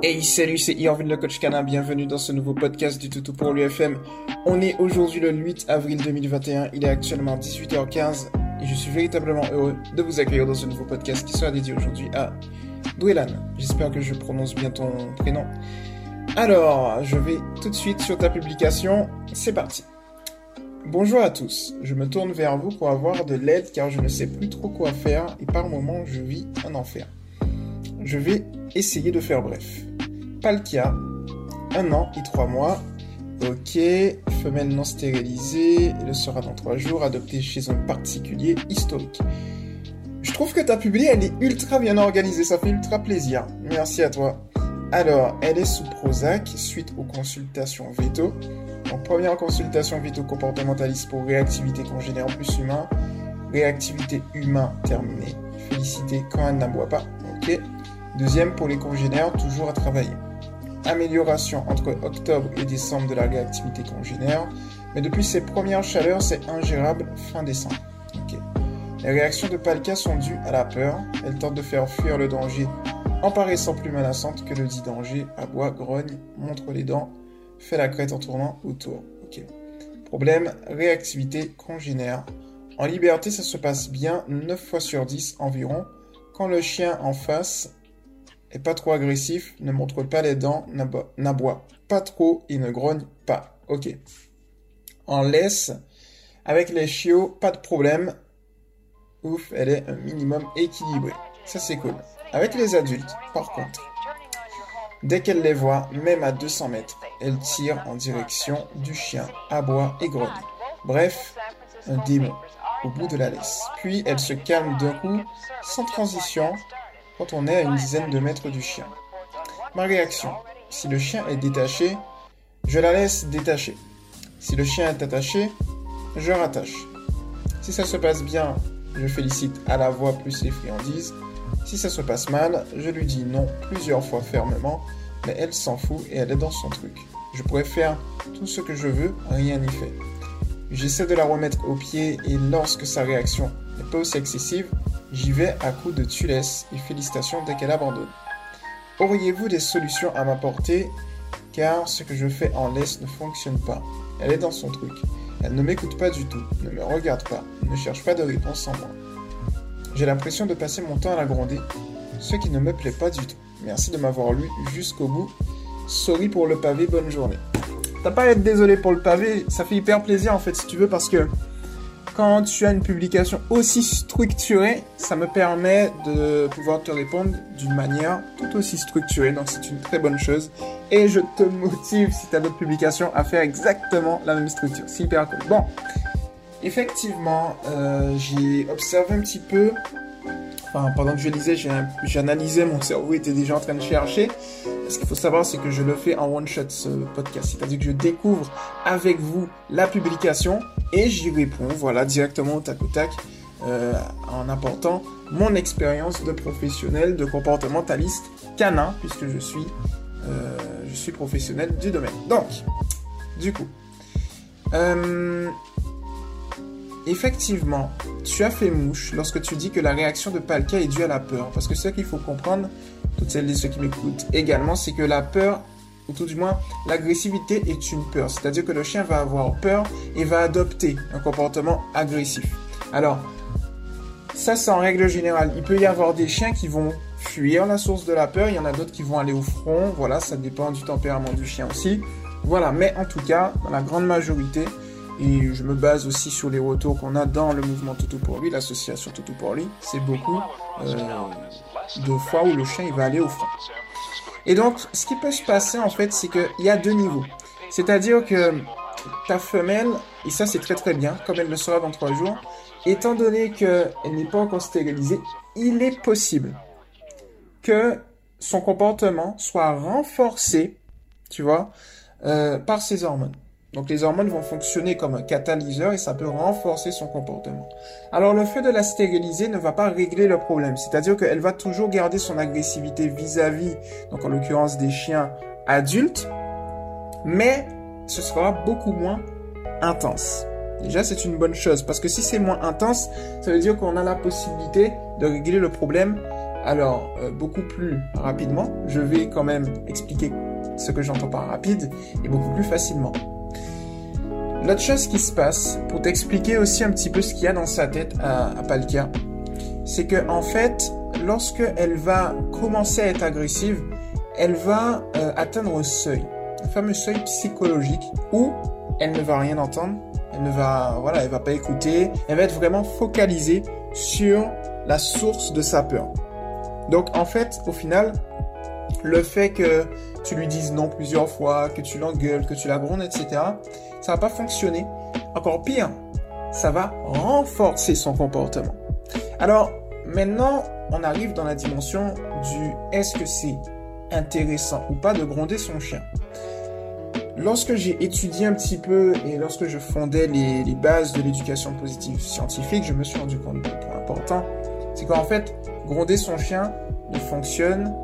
Hey salut, c'est Irvin le coach canin, bienvenue dans ce nouveau podcast du Toutou pour l'UFM. On est aujourd'hui le 8 avril 2021, il est actuellement 18h15 et je suis véritablement heureux de vous accueillir dans ce nouveau podcast qui sera dédié aujourd'hui à Dwellan. J'espère que je prononce bien ton prénom. Alors, je vais tout de suite sur ta publication, c'est parti. Bonjour à tous, je me tourne vers vous pour avoir de l'aide car je ne sais plus trop quoi faire et par moments je vis un enfer. Je vais essayer de faire bref. Palkia, un an et trois mois. Ok, femelle non stérilisée, elle sera dans trois jours, adoptée chez un particulier historique. Je trouve que ta publié, elle est ultra bien organisée, ça fait ultra plaisir. Merci à toi. Alors, elle est sous Prozac suite aux consultations veto. Donc, première consultation veto comportementaliste pour réactivité congénère plus humain. Réactivité humain terminée. Félicité quand elle n'aboie pas. Ok. Deuxième pour les congénères, toujours à travailler. Amélioration entre octobre et décembre de la réactivité congénère, mais depuis ses premières chaleurs, c'est ingérable fin décembre. Les réactions de Palka sont dues à la peur. Elle tente de faire fuir le danger en paraissant plus menaçante que le dit danger, aboie, grogne, montre les dents, fait la crête en tournant autour. Problème, réactivité congénère. En liberté, ça se passe bien 9 fois sur 10 environ. Quand le chien en face est pas trop agressif, ne montre pas les dents, n'aboie pas trop et ne grogne pas. Ok. En laisse, avec les chiots, pas de problème. Ouf, elle est un minimum équilibrée. Ça c'est cool. Avec les adultes, par contre, dès qu'elle les voit, même à 200 mètres, elle tire en direction du chien, aboie et grogne. Bref, un démon au bout de la laisse. Puis elle se calme d'un coup, sans transition, quand on est à une dizaine de mètres du chien. Ma réaction. Si le chien est détaché, je la laisse détacher. Si le chien est attaché, je rattache. Si ça se passe bien, je félicite à la voix plus les friandises. Si ça se passe mal, je lui dis non plusieurs fois fermement, mais elle s'en fout et elle est dans son truc. Je pourrais faire tout ce que je veux, rien n'y fait. J'essaie de la remettre au pied et lorsque sa réaction n'est pas aussi excessive, J'y vais à coup de tu et félicitations dès qu'elle abandonne. Auriez-vous des solutions à m'apporter? Car ce que je fais en laisse ne fonctionne pas. Elle est dans son truc. Elle ne m'écoute pas du tout, ne me regarde pas, ne cherche pas de réponse en moi. J'ai l'impression de passer mon temps à la gronder, ce qui ne me plaît pas du tout. Merci de m'avoir lu jusqu'au bout. Sorry pour le pavé, bonne journée. T'as pas à être désolé pour le pavé, ça fait hyper plaisir en fait si tu veux parce que quand tu as une publication aussi structurée, ça me permet de pouvoir te répondre d'une manière tout aussi structurée. Donc c'est une très bonne chose. Et je te motive, si tu as d'autres publications, à faire exactement la même structure. C'est hyper cool. Bon, effectivement, euh, j'ai observé un petit peu Enfin, pendant que je lisais, j'analysais, mon cerveau était déjà en train de chercher. Ce qu'il faut savoir, c'est que je le fais en one shot ce podcast, c'est-à-dire que je découvre avec vous la publication et j'y réponds, voilà, directement au tac au tac, euh, en apportant mon expérience de professionnel, de comportementaliste canin, puisque je suis, euh, je suis professionnel du domaine. Donc, du coup, euh, effectivement, tu as fait mouche lorsque tu dis que la réaction de Palka est due à la peur. Parce que ce qu'il faut comprendre, toutes celles et ceux qui m'écoutent également, c'est que la peur, ou tout du moins l'agressivité est une peur. C'est-à-dire que le chien va avoir peur et va adopter un comportement agressif. Alors, ça c'est en règle générale. Il peut y avoir des chiens qui vont fuir la source de la peur, il y en a d'autres qui vont aller au front. Voilà, ça dépend du tempérament du chien aussi. Voilà, mais en tout cas, dans la grande majorité, et je me base aussi sur les retours qu'on a dans le mouvement Toutou pour lui, l'association Toutou pour lui. C'est beaucoup euh, de fois où le chien il va aller au front. Et donc, ce qui peut se passer en fait, c'est qu'il y a deux niveaux. C'est-à-dire que ta femelle, et ça c'est très très bien, comme elle le sera dans trois jours, étant donné qu'elle n'est pas encore stérilisée, il est possible que son comportement soit renforcé, tu vois, euh, par ses hormones. Donc les hormones vont fonctionner comme un catalyseur et ça peut renforcer son comportement. Alors le fait de la stériliser ne va pas régler le problème, c'est-à-dire qu'elle va toujours garder son agressivité vis-à-vis, donc en l'occurrence des chiens adultes, mais ce sera beaucoup moins intense. Déjà c'est une bonne chose parce que si c'est moins intense, ça veut dire qu'on a la possibilité de régler le problème Alors, euh, beaucoup plus rapidement, je vais quand même expliquer ce que j'entends par rapide et beaucoup plus facilement. L'autre chose qui se passe, pour t'expliquer aussi un petit peu ce qu'il y a dans sa tête à, à Palkia, c'est que en fait, lorsque elle va commencer à être agressive, elle va euh, atteindre un seuil, un fameux seuil psychologique où elle ne va rien entendre, elle ne va, voilà, elle va pas écouter, elle va être vraiment focalisée sur la source de sa peur. Donc en fait, au final, le fait que tu lui dises non plusieurs fois, que tu l'engueules, que tu la grondes, etc., ça va pas fonctionner. Encore pire, ça va renforcer son comportement. Alors, maintenant, on arrive dans la dimension du est-ce que c'est intéressant ou pas de gronder son chien. Lorsque j'ai étudié un petit peu et lorsque je fondais les, bases de l'éducation positive scientifique, je me suis rendu compte d'un point important, c'est qu'en fait, gronder son chien ne fonctionne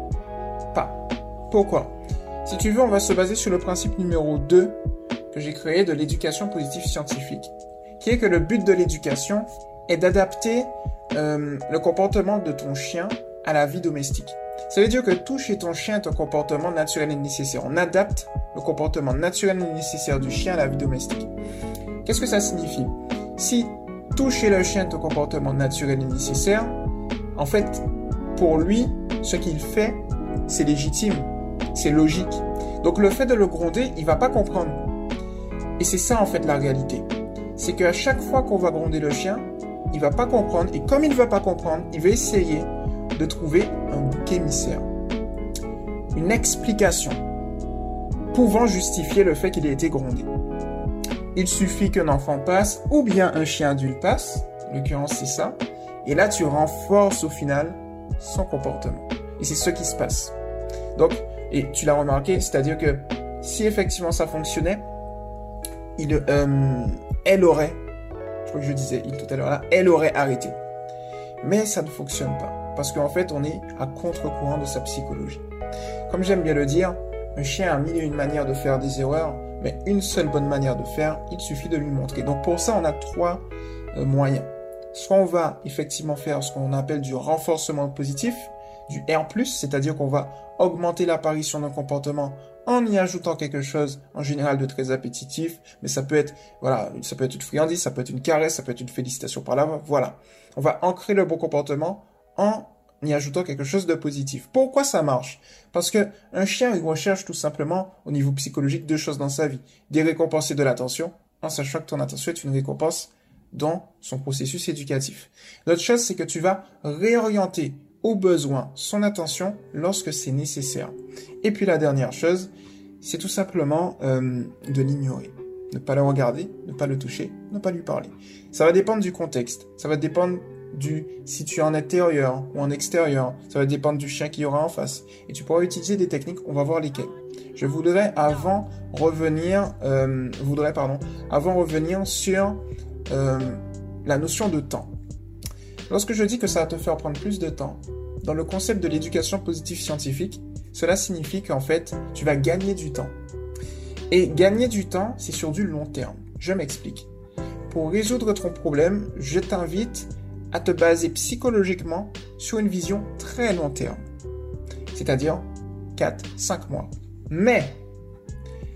pas. Pourquoi? Si tu veux, on va se baser sur le principe numéro 2 que j'ai créé de l'éducation positive scientifique, qui est que le but de l'éducation est d'adapter euh, le comportement de ton chien à la vie domestique. Ça veut dire que tout chez ton chien est un comportement naturel et nécessaire. On adapte le comportement naturel et nécessaire du chien à la vie domestique. Qu'est-ce que ça signifie? Si tout chez le chien est un comportement naturel et nécessaire, en fait, pour lui, ce qu'il fait, c'est légitime, c'est logique. Donc le fait de le gronder, il va pas comprendre. Et c'est ça en fait la réalité. C'est qu'à chaque fois qu'on va gronder le chien, il va pas comprendre. Et comme il ne va pas comprendre, il va essayer de trouver un bouc émissaire. Une explication pouvant justifier le fait qu'il ait été grondé. Il suffit qu'un enfant passe ou bien un chien adulte passe, en l'occurrence c'est ça, et là tu renforces au final son comportement. Et c'est ce qui se passe. Donc, et tu l'as remarqué, c'est-à-dire que si effectivement ça fonctionnait, il, euh, elle aurait, je crois que je disais il tout à l'heure là, elle aurait arrêté. Mais ça ne fonctionne pas. Parce qu'en fait, on est à contre-courant de sa psychologie. Comme j'aime bien le dire, un chien a mille et une manières de faire des erreurs, mais une seule bonne manière de faire, il suffit de lui montrer. Donc pour ça, on a trois euh, moyens. Soit on va effectivement faire ce qu'on appelle du renforcement positif, du R+, c'est-à-dire qu'on va augmenter l'apparition d'un comportement en y ajoutant quelque chose en général de très appétitif, mais ça peut être voilà, ça peut être une friandise, ça peut être une caresse, ça peut être une félicitation par là, voilà. On va ancrer le bon comportement en y ajoutant quelque chose de positif. Pourquoi ça marche? Parce que un chien il recherche tout simplement au niveau psychologique deux choses dans sa vie des récompenses et de l'attention, en sachant que ton attention est une récompense dans son processus éducatif. L'autre chose, c'est que tu vas réorienter au besoin son attention lorsque c'est nécessaire. Et puis la dernière chose, c'est tout simplement euh, de l'ignorer. Ne pas le regarder, ne pas le toucher, ne pas lui parler. Ça va dépendre du contexte, ça va dépendre du si tu es en intérieur ou en extérieur, ça va dépendre du chien qu'il y aura en face. Et tu pourras utiliser des techniques, on va voir lesquelles. Je voudrais avant revenir, euh, voudrais pardon, avant revenir sur euh, la notion de temps. Lorsque je dis que ça va te faire prendre plus de temps, dans le concept de l'éducation positive scientifique, cela signifie qu'en fait, tu vas gagner du temps. Et gagner du temps, c'est sur du long terme. Je m'explique. Pour résoudre ton problème, je t'invite à te baser psychologiquement sur une vision très long terme. C'est-à-dire 4-5 mois. Mais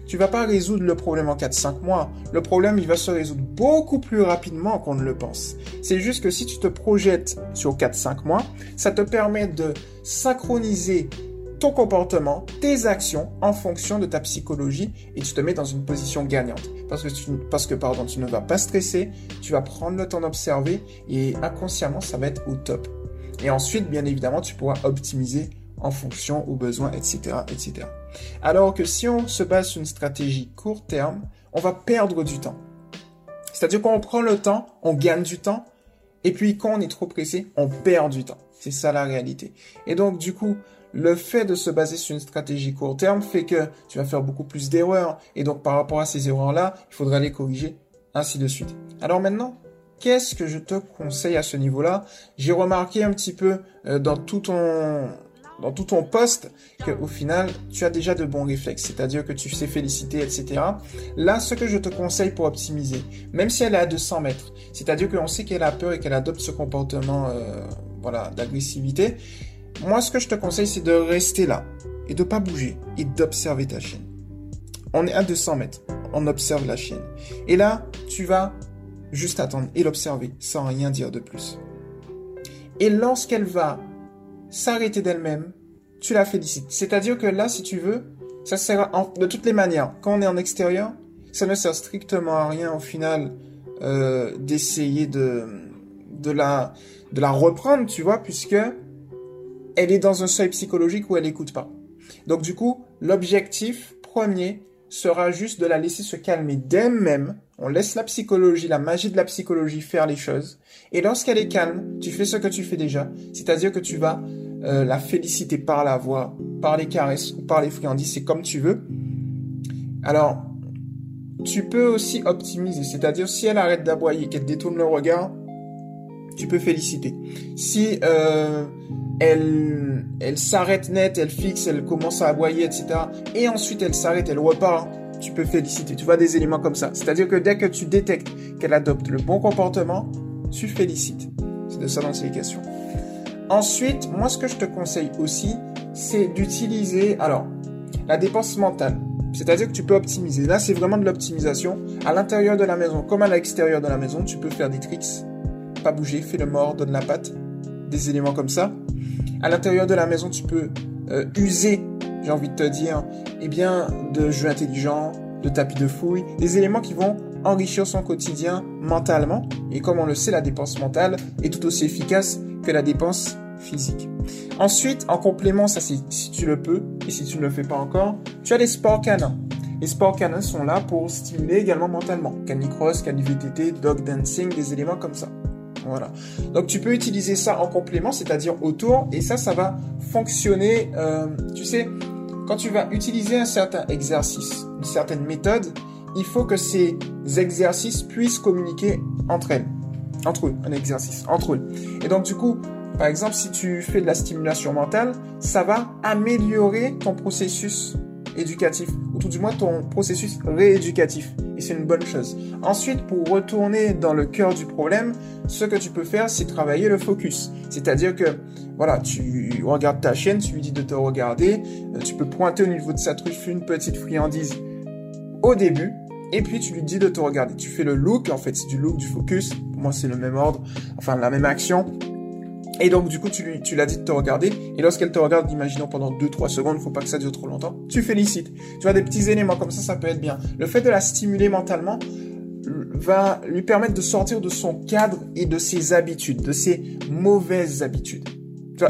tu vas pas résoudre le problème en 4-5 mois. Le problème, il va se résoudre beaucoup plus rapidement qu'on ne le pense. C'est juste que si tu te projettes sur 4-5 mois, ça te permet de synchroniser ton comportement, tes actions en fonction de ta psychologie et tu te mets dans une position gagnante. Parce que, parce que pardon, tu ne vas pas stresser, tu vas prendre le temps d'observer et inconsciemment, ça va être au top. Et ensuite, bien évidemment, tu pourras optimiser en fonction aux besoins, etc., etc. Alors que si on se base sur une stratégie court terme, on va perdre du temps. C'est-à-dire qu'on prend le temps, on gagne du temps, et puis quand on est trop pressé, on perd du temps. C'est ça la réalité. Et donc du coup, le fait de se baser sur une stratégie court terme fait que tu vas faire beaucoup plus d'erreurs. Et donc par rapport à ces erreurs-là, il faudra les corriger, ainsi de suite. Alors maintenant, qu'est-ce que je te conseille à ce niveau-là? J'ai remarqué un petit peu euh, dans tout ton dans tout ton poste qu'au final, tu as déjà de bons réflexes, c'est-à-dire que tu sais féliciter, etc. Là, ce que je te conseille pour optimiser, même si elle est à 200 mètres, c'est-à-dire qu'on sait qu'elle a peur et qu'elle adopte ce comportement euh, voilà, d'agressivité, moi, ce que je te conseille, c'est de rester là et de pas bouger et d'observer ta chienne. On est à 200 mètres. On observe la chienne. Et là, tu vas juste attendre et l'observer sans rien dire de plus. Et lorsqu'elle va s'arrêter d'elle-même, tu la félicites. C'est-à-dire que là, si tu veux, ça sert de toutes les manières. Quand on est en extérieur, ça ne sert strictement à rien au final euh, d'essayer de, de, la, de la reprendre, tu vois, puisque elle est dans un seuil psychologique où elle n'écoute pas. Donc du coup, l'objectif premier sera juste de la laisser se calmer d'elle-même. On laisse la psychologie, la magie de la psychologie faire les choses. Et lorsqu'elle est calme, tu fais ce que tu fais déjà. C'est-à-dire que tu vas euh, la féliciter par la voix, par les caresses ou par les friandises, c'est comme tu veux. Alors, tu peux aussi optimiser. C'est-à-dire si elle arrête d'aboyer, qu'elle détourne le regard, tu peux féliciter. Si euh, elle, elle s'arrête net, elle fixe, elle commence à aboyer, etc. Et ensuite elle s'arrête, elle repart. Tu peux féliciter. Tu vois des éléments comme ça. C'est-à-dire que dès que tu détectes qu'elle adopte le bon comportement, tu félicites. C'est de ça dans ces questions. Ensuite, moi ce que je te conseille aussi, c'est d'utiliser, alors, la dépense mentale. C'est-à-dire que tu peux optimiser. Là, c'est vraiment de l'optimisation. À l'intérieur de la maison, comme à l'extérieur de la maison, tu peux faire des tricks. Pas bouger, fais le mort, donne la patte. Des éléments comme ça. À l'intérieur de la maison, tu peux euh, user, j'ai envie de te dire, eh bien, de jeux intelligents, de tapis de fouille, des éléments qui vont enrichir son quotidien mentalement. Et comme on le sait, la dépense mentale est tout aussi efficace que la dépense physique. Ensuite, en complément, ça c'est si tu le peux, et si tu ne le fais pas encore, tu as les sports canins. Les sports canins sont là pour stimuler également mentalement. Canicross, VTT, dog dancing, des éléments comme ça. Voilà. Donc tu peux utiliser ça en complément, c'est-à-dire autour, et ça, ça va fonctionner. Euh, tu sais, quand tu vas utiliser un certain exercice, une certaine méthode, il faut que ces exercices puissent communiquer entre elles, entre eux, un exercice, entre eux. Et donc du coup, par exemple, si tu fais de la stimulation mentale, ça va améliorer ton processus éducatif, ou du moins ton processus rééducatif. Et c'est une bonne chose. Ensuite, pour retourner dans le cœur du problème, ce que tu peux faire, c'est travailler le focus. C'est-à-dire que, voilà, tu regardes ta chaîne, tu lui dis de te regarder, euh, tu peux pointer au niveau de sa truffe une petite friandise au début, et puis tu lui dis de te regarder. Tu fais le look, en fait, c'est du look, du focus. Pour moi, c'est le même ordre, enfin la même action. Et donc, du coup, tu lui, tu l'as dit de te regarder. Et lorsqu'elle te regarde, imaginons pendant 2-3 secondes, faut pas que ça dure trop longtemps, tu félicites. Tu vois, des petits éléments comme ça, ça peut être bien. Le fait de la stimuler mentalement va lui permettre de sortir de son cadre et de ses habitudes, de ses mauvaises habitudes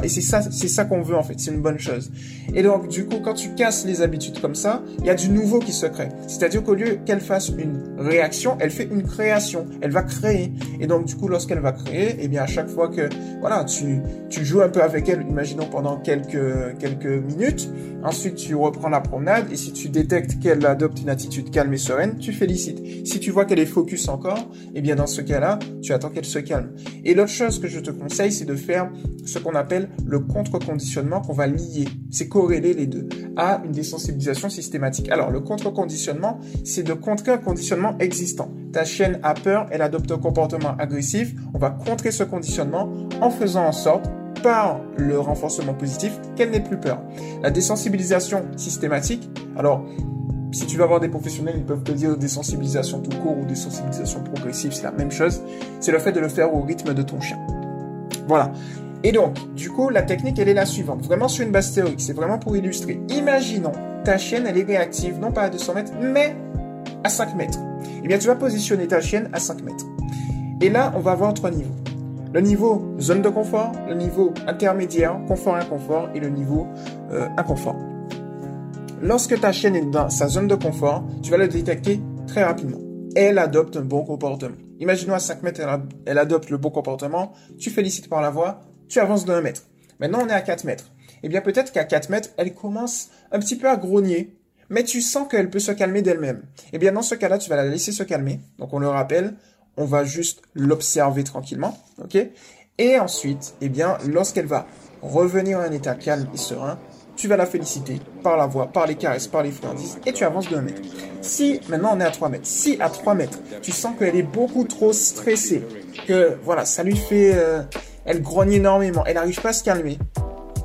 et c'est ça, c'est ça qu'on veut en fait. C'est une bonne chose. Et donc, du coup, quand tu casses les habitudes comme ça, il y a du nouveau qui se crée. C'est-à-dire qu'au lieu qu'elle fasse une réaction, elle fait une création. Elle va créer. Et donc, du coup, lorsqu'elle va créer, eh bien, à chaque fois que, voilà, tu, tu joues un peu avec elle, imaginons pendant quelques, quelques minutes. Ensuite, tu reprends la promenade. Et si tu détectes qu'elle adopte une attitude calme et sereine, tu félicites. Si tu vois qu'elle est focus encore, eh bien, dans ce cas-là, tu attends qu'elle se calme. Et l'autre chose que je te conseille, c'est de faire ce qu'on appelle le contre-conditionnement qu'on va lier, c'est corréler les deux, à une désensibilisation systématique. Alors, le contre-conditionnement, c'est de contrer un conditionnement existant. Ta chienne a peur, elle adopte un comportement agressif, on va contrer ce conditionnement en faisant en sorte par le renforcement positif qu'elle n'ait plus peur. La désensibilisation systématique, alors si tu vas voir des professionnels, ils peuvent te dire désensibilisation tout court ou désensibilisation progressive, c'est la même chose. C'est le fait de le faire au rythme de ton chien. Voilà. Et donc, du coup, la technique, elle est la suivante. Vraiment sur une base théorique. C'est vraiment pour illustrer. Imaginons, ta chienne, elle est réactive, non pas à 200 mètres, mais à 5 mètres. Eh bien, tu vas positionner ta chienne à 5 mètres. Et là, on va avoir trois niveaux. Le niveau zone de confort, le niveau intermédiaire, confort-inconfort, et le niveau euh, inconfort. Lorsque ta chienne est dans sa zone de confort, tu vas le détecter très rapidement. Elle adopte un bon comportement. Imaginons à 5 mètres, elle, elle adopte le bon comportement. Tu félicites par la voix, tu avances d'un mètre. Maintenant, on est à 4 mètres. Eh bien, peut-être qu'à 4 mètres, elle commence un petit peu à grogner, mais tu sens qu'elle peut se calmer d'elle-même. Eh bien, dans ce cas-là, tu vas la laisser se calmer. Donc, on le rappelle, on va juste l'observer tranquillement, ok? Et ensuite, eh bien, lorsqu'elle va revenir à un état calme et serein, tu vas la féliciter par la voix, par les caresses, par les friandises, et tu avances d'un mètre. Si, maintenant on est à 3 mètres, si à 3 mètres, tu sens qu'elle est beaucoup trop stressée, que voilà, ça lui fait... Euh, elle grogne énormément, elle n'arrive pas à se calmer,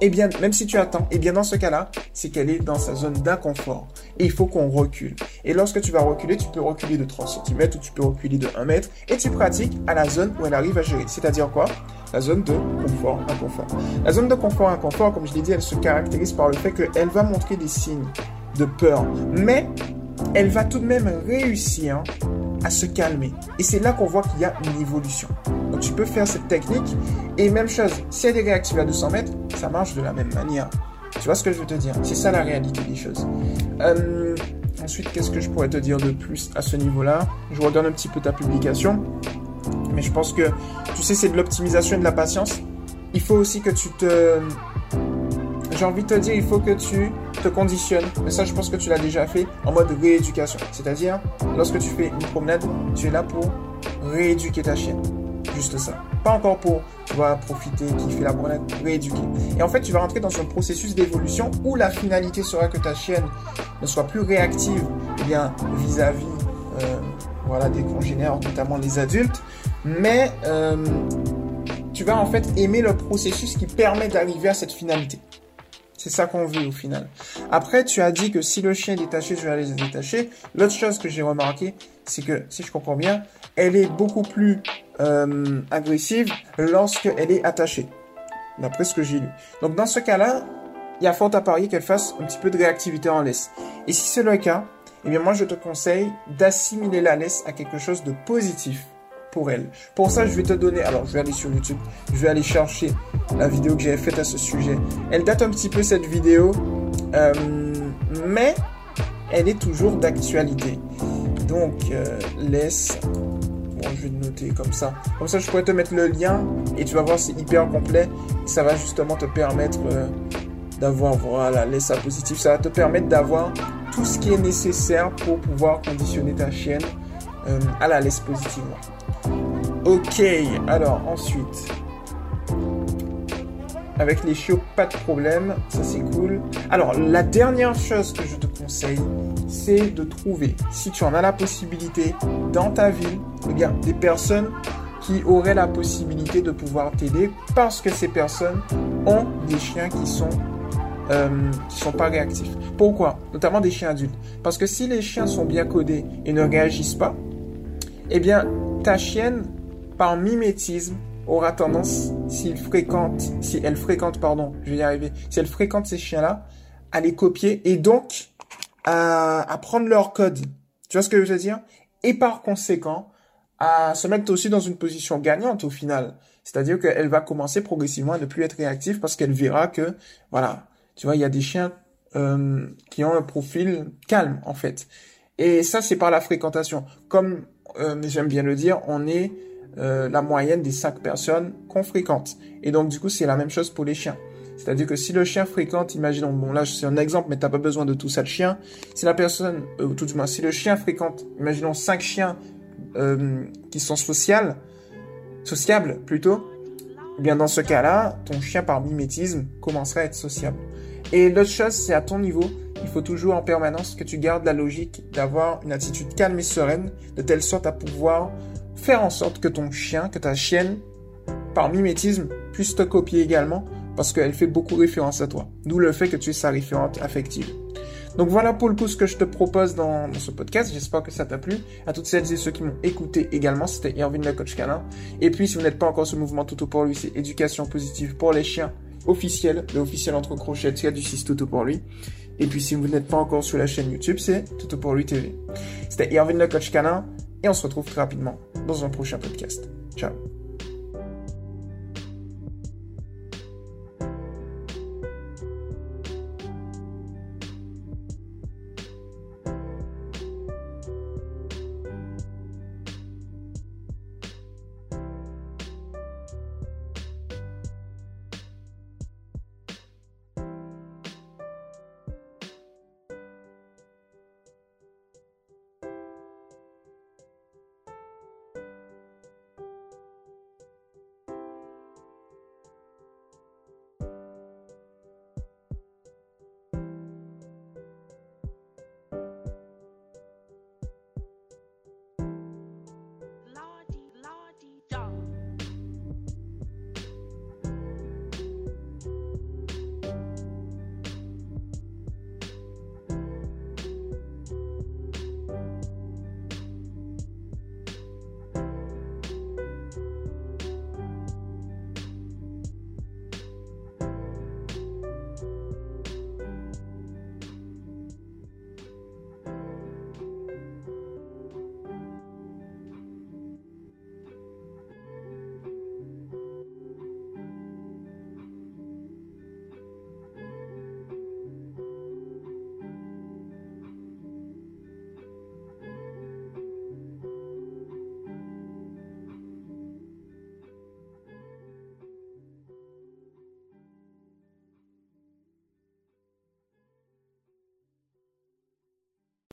eh bien, même si tu attends, eh bien, dans ce cas-là, c'est qu'elle est dans sa zone d'inconfort. Et il faut qu'on recule. Et lorsque tu vas reculer, tu peux reculer de 3 cm ou tu peux reculer de 1 mètre et tu pratiques à la zone où elle arrive à gérer. C'est-à-dire quoi? La zone de confort, inconfort. La zone de confort, inconfort, comme je l'ai dit, elle se caractérise par le fait qu'elle va montrer des signes de peur. Mais elle va tout de même réussir à se calmer. Et c'est là qu'on voit qu'il y a une évolution. Donc tu peux faire cette technique. Et même chose, si elle est réactive à 200 mètres, ça marche de la même manière. Tu vois ce que je veux te dire? C'est ça la réalité des choses. Euh, ensuite, qu'est-ce que je pourrais te dire de plus à ce niveau-là? Je regarde un petit peu ta publication. Mais je pense que, tu sais, c'est de l'optimisation et de la patience. Il faut aussi que tu te... J'ai envie de te dire, il faut que tu te conditionnes. Mais ça, je pense que tu l'as déjà fait en mode rééducation. C'est-à-dire, lorsque tu fais une promenade, tu es là pour rééduquer ta chienne. Juste ça. Pas encore pour, tu profiter, kiffer la promenade, rééduquer. Et en fait, tu vas rentrer dans un processus d'évolution où la finalité sera que ta chienne ne soit plus réactive, eh bien, vis-à-vis, euh, voilà, des congénères, notamment les adultes, mais euh, tu vas en fait aimer le processus qui permet d'arriver à cette finalité. C'est ça qu'on veut au final. Après, tu as dit que si le chien est détaché, je vais aller détacher. L'autre chose que j'ai remarqué, c'est que, si je comprends bien, elle est beaucoup plus euh, agressive lorsqu'elle est attachée. D'après ce que j'ai lu. Donc dans ce cas-là, il y a fort à parier qu'elle fasse un petit peu de réactivité en laisse. Et si c'est le cas, eh bien moi je te conseille d'assimiler la laisse à quelque chose de positif pour elle. Pour ça, je vais te donner, alors je vais aller sur YouTube, je vais aller chercher la vidéo que j'ai faite à ce sujet. Elle date un petit peu cette vidéo, euh, mais elle est toujours d'actualité. Donc, euh, laisse je vais noter comme ça. Comme ça, je pourrais te mettre le lien et tu vas voir, c'est hyper complet. Ça va justement te permettre euh, d'avoir, voilà, l'essai positif. Ça va te permettre d'avoir tout ce qui est nécessaire pour pouvoir conditionner ta euh, à la laisse positivement. Ok, alors ensuite, avec les chiots, pas de problème, ça c'est cool. Alors, la dernière chose que je te conseille, c'est de trouver, si tu en as la possibilité, dans ta ville, bien, des personnes qui auraient la possibilité de pouvoir t'aider parce que ces personnes ont des chiens qui sont euh, qui sont pas réactifs. Pourquoi? Notamment des chiens adultes. Parce que si les chiens sont bien codés et ne réagissent pas, eh bien, ta chienne, par mimétisme, aura tendance, s'il fréquente, si elle fréquente, pardon, je vais y arriver, si elle fréquente ces chiens-là, à les copier et donc à, prendre leur code. Tu vois ce que je veux dire? Et par conséquent, à se mettre aussi dans une position gagnante au final. C'est-à-dire qu'elle va commencer progressivement à ne plus être réactive parce qu'elle verra que, voilà, tu vois, il y a des chiens euh, qui ont un profil calme en fait. Et ça, c'est par la fréquentation. Comme euh, j'aime bien le dire, on est euh, la moyenne des cinq personnes qu'on fréquente. Et donc, du coup, c'est la même chose pour les chiens. C'est-à-dire que si le chien fréquente, imaginons, bon là c'est un exemple, mais t'as pas besoin de tout ça le chien. Si la personne, euh, ou tout du moins, si le chien fréquente, imaginons cinq chiens euh, qui sont sociales, sociables plutôt, eh bien dans ce cas-là, ton chien par mimétisme commencerait à être sociable. Et l'autre chose, c'est à ton niveau, il faut toujours en permanence que tu gardes la logique d'avoir une attitude calme et sereine, de telle sorte à pouvoir faire en sorte que ton chien, que ta chienne, par mimétisme, puisse te copier également, parce qu'elle fait beaucoup référence à toi. D'où le fait que tu es sa référente affective. Donc voilà pour le coup ce que je te propose dans, ce podcast. J'espère que ça t'a plu. À toutes celles et ceux qui m'ont écouté également, c'était Irvine le coach canin. Et puis si vous n'êtes pas encore ce mouvement Toto pour lui, c'est éducation positive pour les chiens officiel, le officiel entre crochets, il y a du 6 Toto pour lui. Et puis si vous n'êtes pas encore sur la chaîne YouTube, c'est Toto pour lui TV. C'était Irvine le coach canin et on se retrouve très rapidement dans un prochain podcast. Ciao